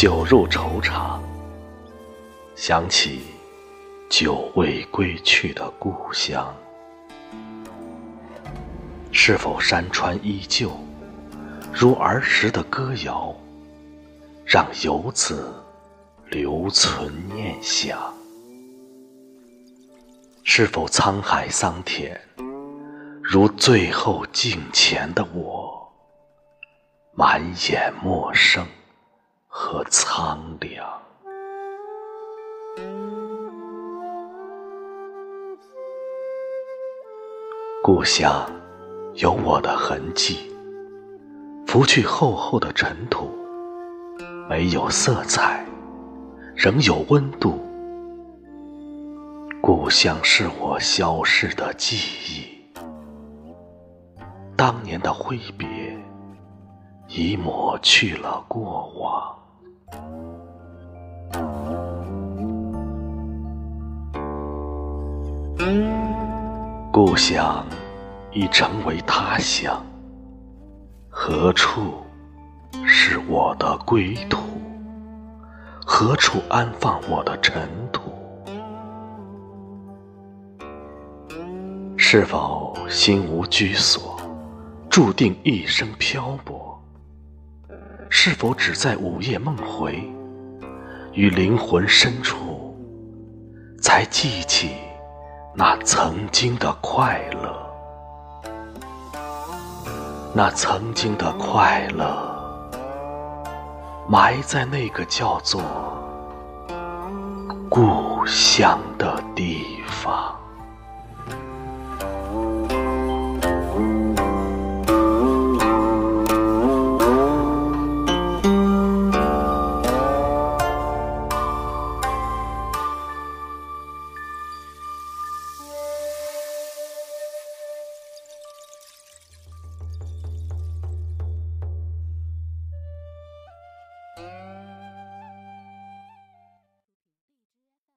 酒入愁肠，想起久未归去的故乡，是否山川依旧，如儿时的歌谣，让游子留存念想？是否沧海桑田，如最后镜前的我，满眼陌生？和苍凉，故乡有我的痕迹，拂去厚厚的尘土，没有色彩，仍有温度。故乡是我消逝的记忆，当年的挥别，已抹去了过往。故乡已成为他乡，何处是我的归途？何处安放我的尘土？是否心无居所，注定一生漂泊？是否只在午夜梦回，于灵魂深处，才记起那曾经的快乐？那曾经的快乐，埋在那个叫做故乡的地